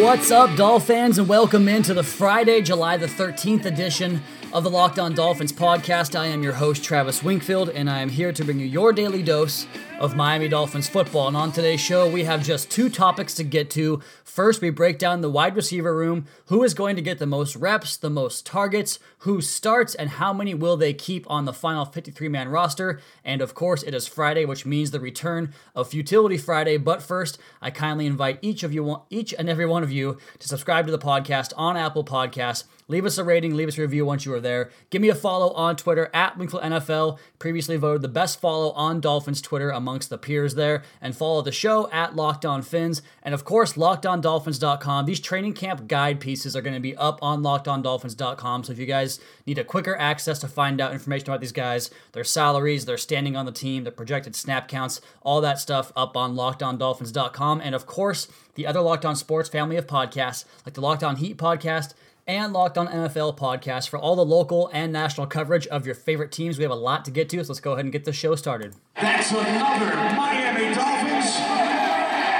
What's up, Doll fans, and welcome into the Friday, July the 13th edition of the Locked On Dolphins podcast. I am your host, Travis Wingfield, and I am here to bring you your daily dose of Miami Dolphins football. And on today's show, we have just two topics to get to. First, we break down the wide receiver room who is going to get the most reps, the most targets, who starts, and how many will they keep on the final 53 man roster. And of course, it is Friday, which means the return of Futility Friday. But first, I kindly invite each of you, each and every one of you, to subscribe to the podcast on Apple Podcasts. Leave us a rating, leave us a review once you are there. Give me a follow on Twitter at Wingfield NFL. Previously voted the best follow on Dolphins Twitter amongst the peers there. And follow the show at Locked On Fins. And of course, LockedOnDolphins.com. These training camp guide pieces are going to be up on LockedOnDolphins.com. So if you guys need a quicker access to find out information about these guys, their salaries, their standing on the team, their projected snap counts, all that stuff up on LockedOnDolphins.com. And of course, the other Locked On Sports family of podcasts, like the Locked On Heat podcast and Locked On NFL podcast for all the local and national coverage of your favorite teams. We have a lot to get to, so let's go ahead and get the show started. That's another Miami Dolphins.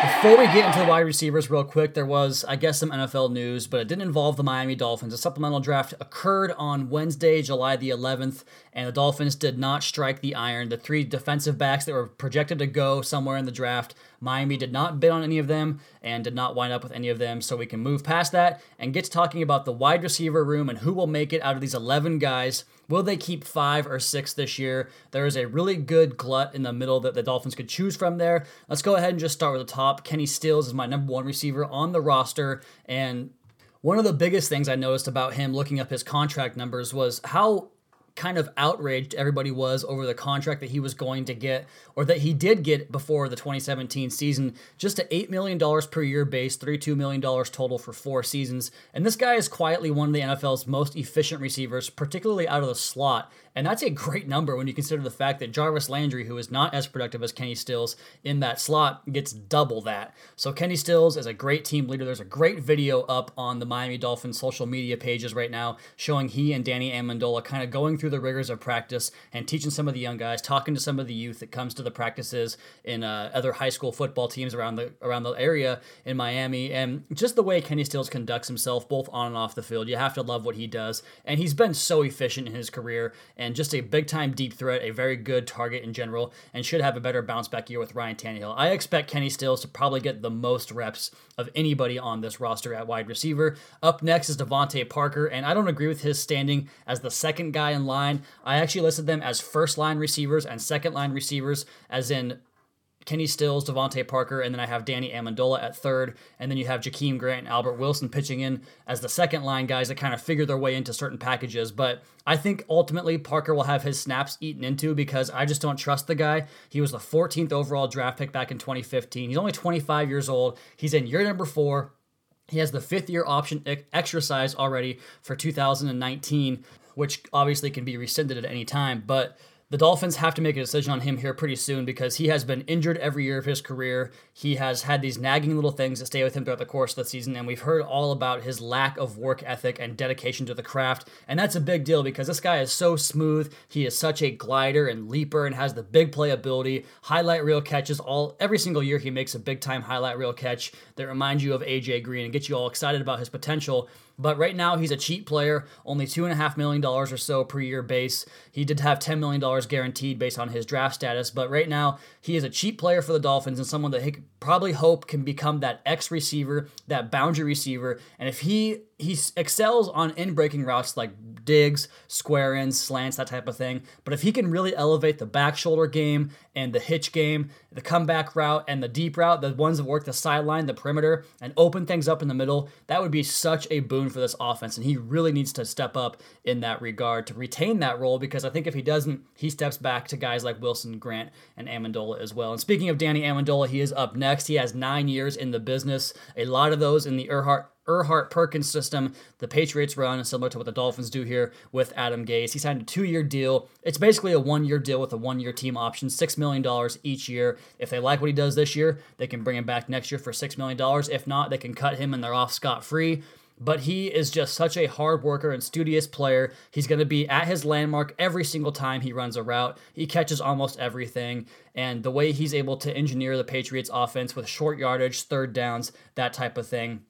Before we get into the wide receivers, real quick, there was, I guess, some NFL news, but it didn't involve the Miami Dolphins. A supplemental draft occurred on Wednesday, July the 11th, and the Dolphins did not strike the iron. The three defensive backs that were projected to go somewhere in the draft, Miami did not bid on any of them and did not wind up with any of them. So we can move past that and get to talking about the wide receiver room and who will make it out of these 11 guys. Will they keep five or six this year? There is a really good glut in the middle that the Dolphins could choose from there. Let's go ahead and just start with the top. Kenny Stills is my number one receiver on the roster. And one of the biggest things I noticed about him looking up his contract numbers was how kind of outraged everybody was over the contract that he was going to get or that he did get before the 2017 season just a $8 million per year base $32 million total for four seasons. And this guy is quietly one of the nfl's most efficient receivers particularly out of the slot and that's a great number when you consider the fact that Jarvis Landry, who is not as productive as Kenny Stills in that slot, gets double that. So Kenny Stills is a great team leader. There's a great video up on the Miami Dolphins social media pages right now showing he and Danny Amendola kind of going through the rigors of practice and teaching some of the young guys, talking to some of the youth that comes to the practices in uh, other high school football teams around the around the area in Miami, and just the way Kenny Stills conducts himself both on and off the field. You have to love what he does, and he's been so efficient in his career and just a big time deep threat, a very good target in general, and should have a better bounce back year with Ryan Tannehill. I expect Kenny Stills to probably get the most reps of anybody on this roster at wide receiver. Up next is DeVante Parker, and I don't agree with his standing as the second guy in line. I actually listed them as first line receivers and second line receivers, as in Kenny Stills, DeVante Parker, and then I have Danny Amendola at third, and then you have Jakeem Grant and Albert Wilson pitching in as the second line guys that kind of figure their way into certain packages. But I think ultimately Parker will have his snaps eaten into because I just don't trust the guy. He was the 14th overall draft pick back in 2015. He's only 25 years old. He's in year number four. He has the fifth year option exercise already for 2019, which obviously can be rescinded at any time. But the Dolphins have to make a decision on him here pretty soon because he has been injured every year of his career. He has had these nagging little things that stay with him throughout the course of the season, and we've heard all about his lack of work ethic and dedication to the craft. And that's a big deal because this guy is so smooth. He is such a glider and leaper and has the big play ability, highlight reel catches. All every single year he makes a big time highlight reel catch that reminds you of AJ Green and gets you all excited about his potential. But right now, he's a cheap player, only $2.5 million or so per year base. He did have $10 million guaranteed based on his draft status, but right now, he is a cheap player for the Dolphins and someone that he could probably hope can become that X receiver, that boundary receiver. And if he he excels on in breaking routes like digs, square ins, slants, that type of thing. But if he can really elevate the back shoulder game and the hitch game, the comeback route and the deep route, the ones that work the sideline, the perimeter, and open things up in the middle, that would be such a boon for this offense. And he really needs to step up in that regard to retain that role because I think if he doesn't, he steps back to guys like Wilson, Grant, and Amendola as well. And speaking of Danny Amendola, he is up next. He has nine years in the business, a lot of those in the Erhardt Erhardt Perkins system the Patriots run, similar to what the Dolphins do here with Adam Gase. He signed a two year deal. It's basically a one year deal with a one year team option, $6 million each year. If they like what he does this year, they can bring him back next year for $6 million. If not, they can cut him and they're off scot free but he is just such a hard worker and studious player. He's going to be at his landmark every single time he runs a route. He catches almost everything. And the way he's able to engineer the Patriots offense with short yardage, third downs, that type of thing,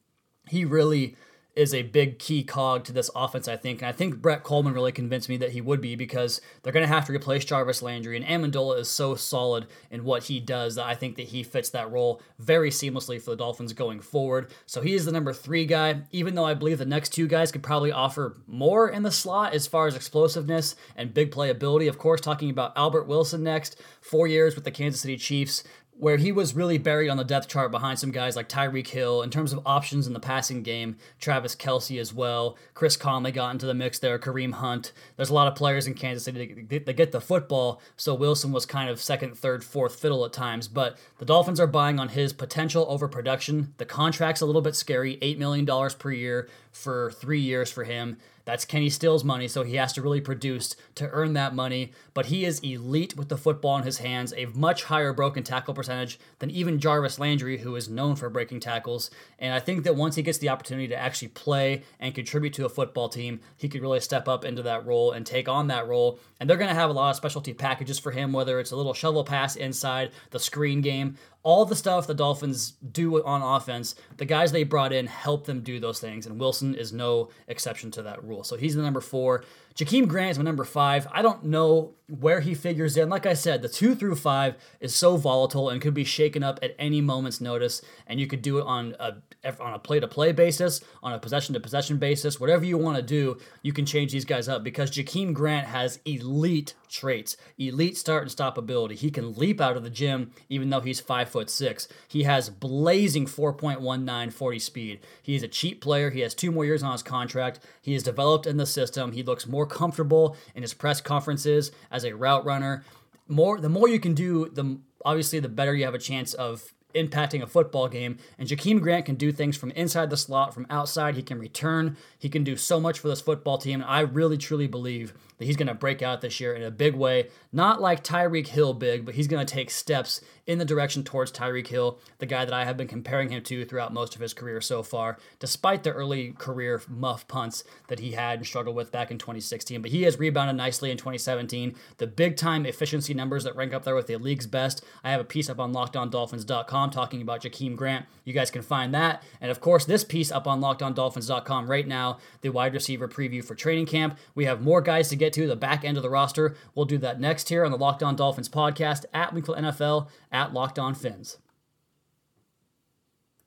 he really is a big key cog to this offense, I think. And I think Brett Kollmann really convinced me that he would be because they're going to have to replace Jarvis Landry. And Amendola is so solid in what he does that I think that he fits that role very seamlessly for the Dolphins going forward. So he is the number three guy, even though I believe the next two guys could probably offer more in the slot as far as explosiveness and big playability. Of course, talking about Albert Wilson next, four years with the Kansas City Chiefs where he was really buried on the depth chart behind some guys like Tyreek Hill in terms of options in the passing game, Travis Kelce as well. Chris Conley got into the mix there, Kareem Hunt. There's a lot of players in Kansas City that get the football, so Wilson was kind of second, third, fourth fiddle at times. But the Dolphins are buying on his potential over production. The contract's a little bit scary $8 million per year for three years for him. That's Kenny Stills' money, so he has to really produce to earn that money. But he is elite with the football in his hands, a much higher broken tackle percentage than even Jarvis Landry, who is known for breaking tackles. And I think that once he gets the opportunity to actually play and contribute to a football team, he could really step up into that role and take on that role. And they're going to have a lot of specialty packages for him, whether it's a little shovel pass inside, the screen game, all the stuff the Dolphins do on offense, the guys they brought in help them do those things, and Wilson is no exception to that rule. So he's the number four. Jakeem Grant is my number five. I don't know where he figures in. Like I said, the two through five is so volatile and could be shaken up at any moment's notice. And you could do it on a on a play to play basis, on a possession to possession basis, whatever you want to do. You can change these guys up because Jakeem Grant has elite traits, elite start and stop ability. He can leap out of the gym even though he's five foot six. He has blazing 4.19 40 speed. He's a cheap player. He has two more years on his contract. He is developed in the system. He looks more more comfortable in his press conferences as a route runner. More the more you can do, the obviously the better you have a chance of impacting a football game. And Jakeem Grant can do things from inside the slot, from outside. He can return. He can do so much for this football team. And I really, truly believe that he's going to break out this year in a big way. Not like Tyreek Hill big, but he's going to take steps in the direction towards Tyreek Hill, the guy that I have been comparing him to throughout most of his career so far, despite the early career muff punts that he had and struggled with back in 2016. But he has rebounded nicely in 2017. The big time efficiency numbers that rank up there with the league's best. I have a piece up on lockedondolphins.com talking about Jakeem Grant. You guys can find that. And of course, this piece up on lockedondolphins.com right now, the wide receiver preview for training camp. We have more guys to get to, the back end of the roster. We'll do that next here on the Locked On Dolphins podcast at Wingfield NFL at Locked On Fins.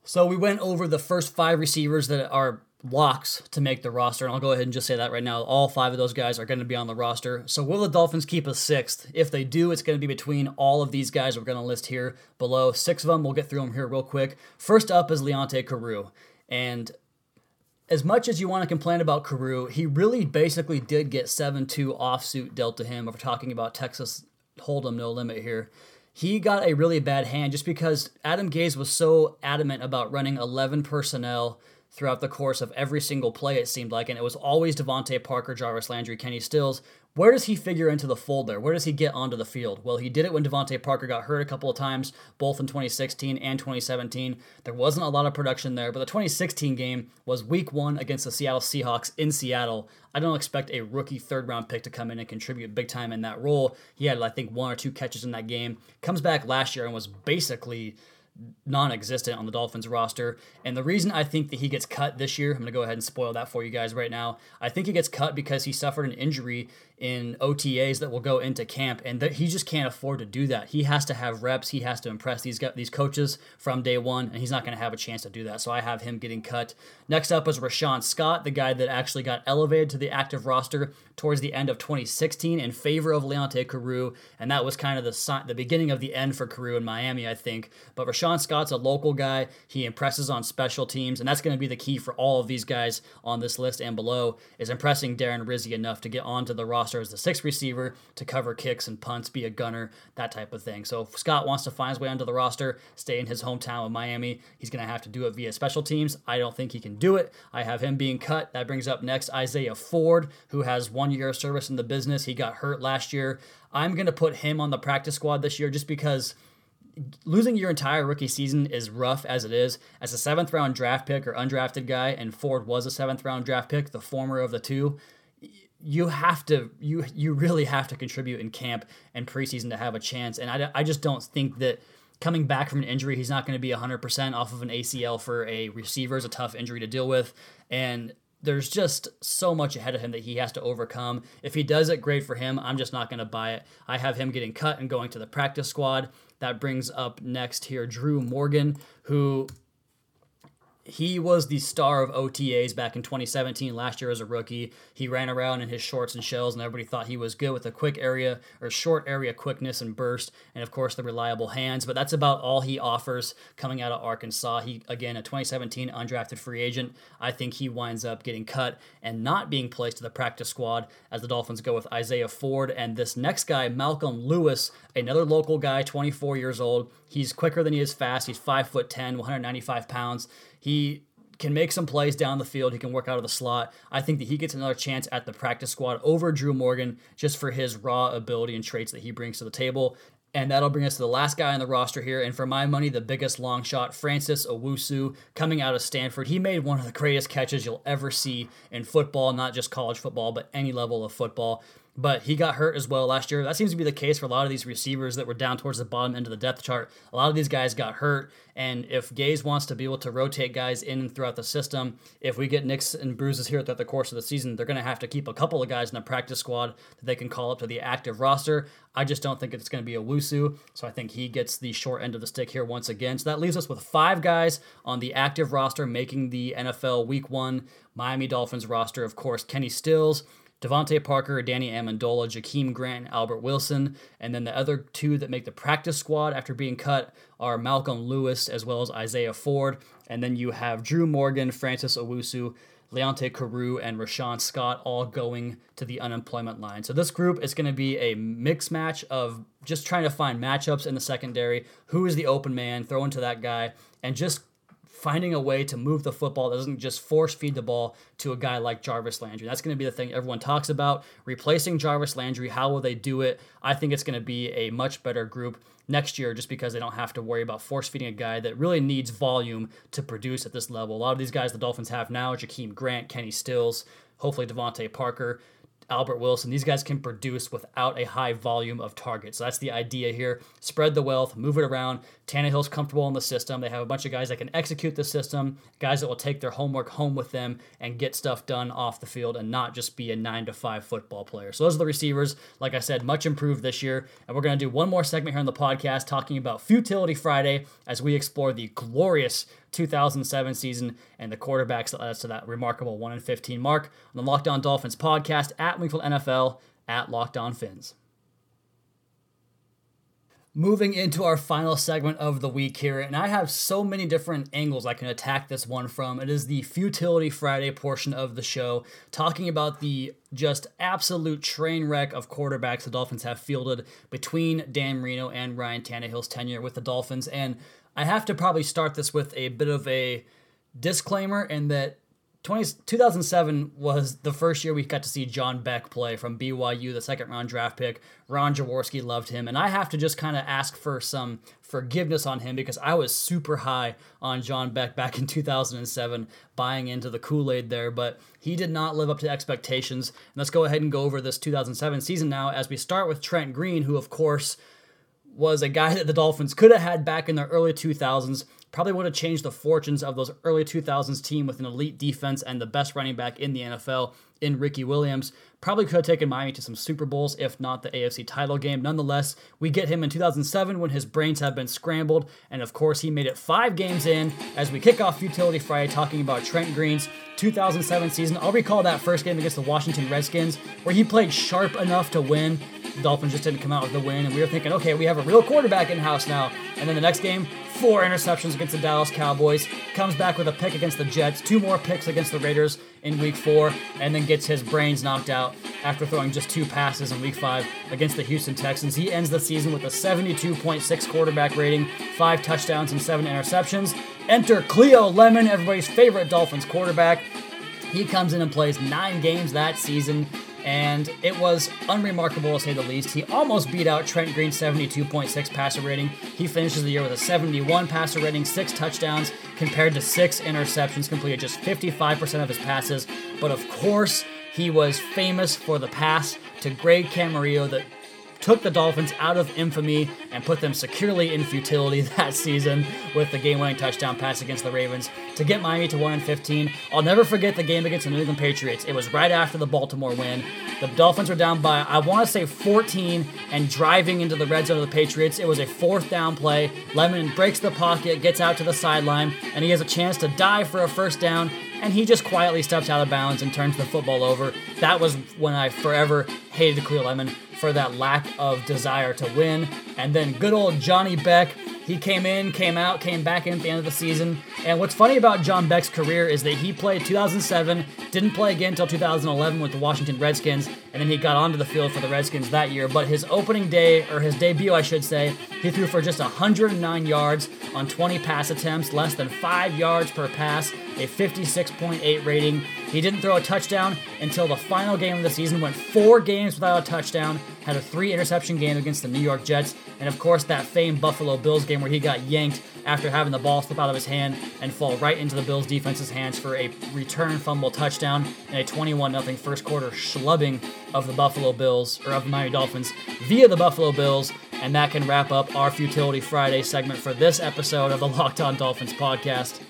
So we went over the first five receivers that are locks to make the roster, and I'll go ahead and just say that right now. All five of those guys are going to be on the roster. So will the Dolphins keep a sixth? If they do, it's going to be between all of these guys we're going to list here below. Six of them, we'll get through them here real quick. First up is Leonte Carroo. And as much as you want to complain about Carroo, he really basically did get 7-2 offsuit dealt to him. We're talking about Texas Hold'em no limit here he got a really bad hand just because Adam Gase was so adamant about running 11 personnel throughout the course of every single play, it seemed like, and it was always DeVante Parker, Jarvis Landry, Kenny Stills, where does he figure into the fold there? Where does he get onto the field? Well, he did it when DeVante Parker got hurt a couple of times, both in 2016 and 2017. There wasn't a lot of production there, but the 2016 game was week one against the Seattle Seahawks in Seattle. I don't expect a rookie third round pick to come in and contribute big time in that role. He had, I think, one or two catches in that game. Comes back last year and was basically non-existent on the Dolphins roster. And the reason I think that he gets cut this year, I'm going to go ahead and spoil that for you guys right now. I think he gets cut because he suffered an injury in OTAs that will go into camp, and he just can't afford to do that. He has to have reps. He has to impress these these coaches from day one, and he's not going to have a chance to do that. So I have him getting cut. Next up is Rashawn Scott, the guy that actually got elevated to the active roster towards the end of 2016 in favor of Leonte Carroo, and that was kind of the the beginning of the end for Carroo in Miami, I think. But Rashawn Scott's a local guy. He impresses on special teams, and that's going to be the key for all of these guys on this list and below is impressing Darren Rizzi enough to get onto the roster as the sixth receiver to cover kicks and punts, be a gunner, that type of thing. So if Scott wants to find his way onto the roster, stay in his hometown of Miami, he's going to have to do it via special teams. I don't think he can do it. I have him being cut. That brings up next Isaiah Ford, who has one year of service in the business. He got hurt last year. I'm going to put him on the practice squad this year just because losing your entire rookie season is rough as it is. As a seventh round draft pick or undrafted guy, and Ford was a seventh round draft pick, the former of the two, you have to you you really have to contribute in camp and preseason to have a chance. And I, I just don't think that coming back from an injury, he's not going to be 100% off of an ACL for a receiver is a tough injury to deal with. And there's just so much ahead of him that he has to overcome. If he does it, great for him. I'm just not going to buy it. I have him getting cut and going to the practice squad. That brings up next here Drew Morgan, who he was the star of OTAs back in 2017, last year as a rookie. He ran around in his shorts and shells, and everybody thought he was good with a quick area or short area quickness and burst, and of course the reliable hands. But that's about all he offers coming out of Arkansas. He, again, a 2017 undrafted free agent. I think he winds up getting cut and not being placed to the practice squad as the Dolphins go with Isaiah Ford. And this next guy, Malcolm Lewis, another local guy, 24 years old. He's quicker than he is fast. He's 5'10, 195 pounds. He can make some plays down the field. He can work out of the slot. I think that he gets another chance at the practice squad over Drew Morgan just for his raw ability and traits that he brings to the table. And that'll bring us to the last guy on the roster here. And for my money, the biggest long shot, Francis Owusu, coming out of Stanford. He made one of the greatest catches you'll ever see in football, not just college football, but any level of football but he got hurt as well last year. That seems to be the case for a lot of these receivers that were down towards the bottom end of the depth chart. A lot of these guys got hurt, and if Gase wants to be able to rotate guys in and throughout the system, if we get nicks and bruises here throughout the course of the season, they're going to have to keep a couple of guys in the practice squad that they can call up to the active roster. I just don't think it's going to be Owusu, so I think he gets the short end of the stick here once again. So that leaves us with five guys on the active roster making the NFL Week One Miami Dolphins roster. Of course, Kenny Stills. DeVante Parker, Danny Amendola, Jakeem Grant, Albert Wilson. And then the other two that make the practice squad after being cut are Malcolm Lewis as well as Isaiah Ford. And then you have Drew Morgan, Francis Owusu, Leonte Carroo, and Rashawn Scott all going to the unemployment line. So this group is going to be a mix match of just trying to find matchups in the secondary. Who is the open man? Throw into that guy and just finding a way to move the football that doesn't just force feed the ball to a guy like Jarvis Landry. That's going to be the thing everyone talks about. Replacing Jarvis Landry, how will they do it? I think it's going to be a much better group next year just because they don't have to worry about force feeding a guy that really needs volume to produce at this level. A lot of these guys the Dolphins have now, Jakeem Grant, Kenny Stills, hopefully DeVante Parker. Albert Wilson. These guys can produce without a high volume of targets. So that's the idea here. Spread the wealth, move it around. Tannehill's comfortable in the system. They have a bunch of guys that can execute the system, guys that will take their homework home with them and get stuff done off the field and not just be a nine to five football player. So those are the receivers. Like I said, much improved this year. And we're going to do one more segment here on the podcast talking about Futility Friday as we explore the glorious 2007 season and the quarterbacks that led us to that remarkable 1 in 15 mark on the Locked On Dolphins podcast at Wingfield NFL at Locked On Fins. Moving into our final segment of the week here, and I have so many different angles I can attack this one from. It is the Futility Friday portion of the show, talking about the just absolute train wreck of quarterbacks the Dolphins have fielded between Dan Marino and Ryan Tannehill's tenure with the Dolphins. And I have to probably start this with a bit of a disclaimer in that 20, 2007 was the first year we got to see John Beck play from BYU, the second round draft pick. Ron Jaworski loved him. And I have to just kind of ask for some forgiveness on him because I was super high on John Beck back in 2007, buying into the Kool Aid there. But he did not live up to expectations. And let's go ahead and go over this 2007 season now as we start with Trent Green, who, of course, was a guy that the Dolphins could have had back in the early 2000s. Probably would have changed the fortunes of those early 2000s team with an elite defense and the best running back in the NFL in Ricky Williams. Probably could have taken Miami to some Super Bowls, if not the AFC title game. Nonetheless, we get him in 2007 when his brains have been scrambled. And of course, he made it five games in as we kick off Futility Friday talking about Trent Green's 2007 season. I'll recall that first game against the Washington Redskins where he played sharp enough to win The Dolphins just didn't come out with the win, and we were thinking, okay, we have a real quarterback in house now. And then the next game, four interceptions against the Dallas Cowboys, comes back with a pick against the Jets, two more picks against the Raiders in week four, and then gets his brains knocked out after throwing just two passes in week five against the Houston Texans. He ends the season with a 72.6 quarterback rating, five touchdowns, and seven interceptions. Enter Cleo Lemon, everybody's favorite Dolphins quarterback. He comes in and plays nine games that season, and it was unremarkable to say the least. He almost beat out Trent Green's 72.6 passer rating. He finishes the year with a 71 passer rating, six touchdowns, compared to six interceptions, completed just 55% of his passes. But of course, he was famous for the pass to Greg Camarillo that took the Dolphins out of infamy and put them securely in futility that season with the game-winning touchdown pass against the Ravens to get Miami to 1 and 15. I'll never forget the game against the New England Patriots. It was right after the Baltimore win. The Dolphins were down by I want to say 14 and driving into the red zone of the Patriots. It was a fourth down play. Lemon breaks the pocket, gets out to the sideline, and he has a chance to dive for a first down and he just quietly steps out of bounds and turns the football over. That was when I forever hated Cleo Lemon for that lack of desire to win. And then good old Johnny Beck, he came in, came out, came back in at the end of the season. And what's funny about John Beck's career is that he played 2007, didn't play again until 2011 with the Washington Redskins, and then he got onto the field for the Redskins that year. But his opening day, or his debut, I should say, he threw for just 109 yards on 20 pass attempts, less than 5 yards per pass, a 56.8 rating. He didn't throw a touchdown until the final game of the season, went four games without a touchdown, had a three interception game against the New York Jets, and of course that famed Buffalo Bills game where he got yanked after having the ball slip out of his hand and fall right into the Bills defense's hands for a return fumble touchdown and a 21 0 first quarter schlubbing of the Buffalo Bills, or of the Miami Dolphins, via the Buffalo Bills. And that can wrap up our Futility Friday segment for this episode of the Locked On Dolphins podcast.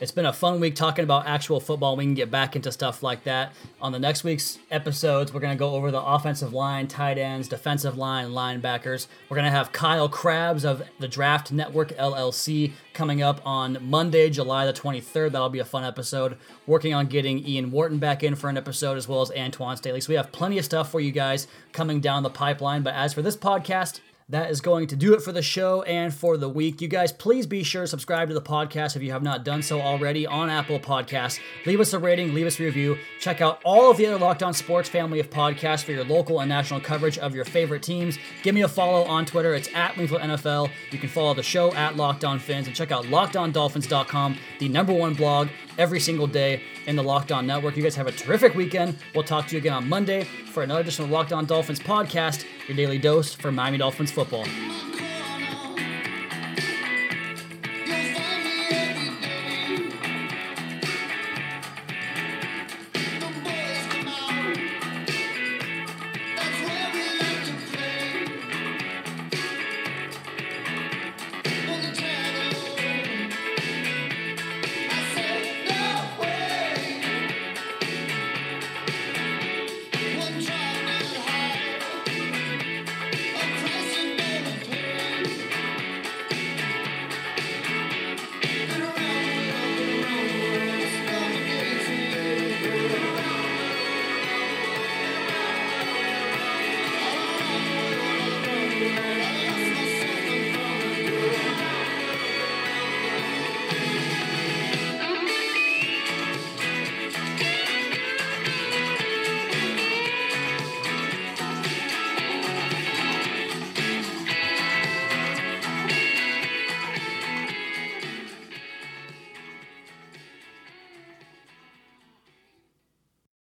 It's been a fun week talking about actual football. We can get back into stuff like that. On the next week's episodes, we're going to go over the offensive line, tight ends, defensive line, linebackers. We're going to have Kyle Crabbs of the Draft Network LLC coming up on Monday, July the 23rd. That'll be a fun episode. Working on getting Ian Wharton back in for an episode as well as Antwan Staley. So we have plenty of stuff for you guys coming down the pipeline. But as for this podcast, that is going to do it for the show and for the week. You guys, please be sure to subscribe to the podcast if you have not done so already on Apple Podcasts. Leave us a rating, leave us a review. Check out all of the other Locked On Sports family of podcasts for your local and national coverage of your favorite teams. Give me a follow on Twitter. It's at Wingfield NFL. You can follow the show at Locked On Fins and check out LockedOnDolphins.com, the number one blog every single day in the Locked On Network. You guys have a terrific weekend. We'll talk to you again on Monday for another edition of Locked On Dolphins podcast, your daily dose for Miami Dolphins football.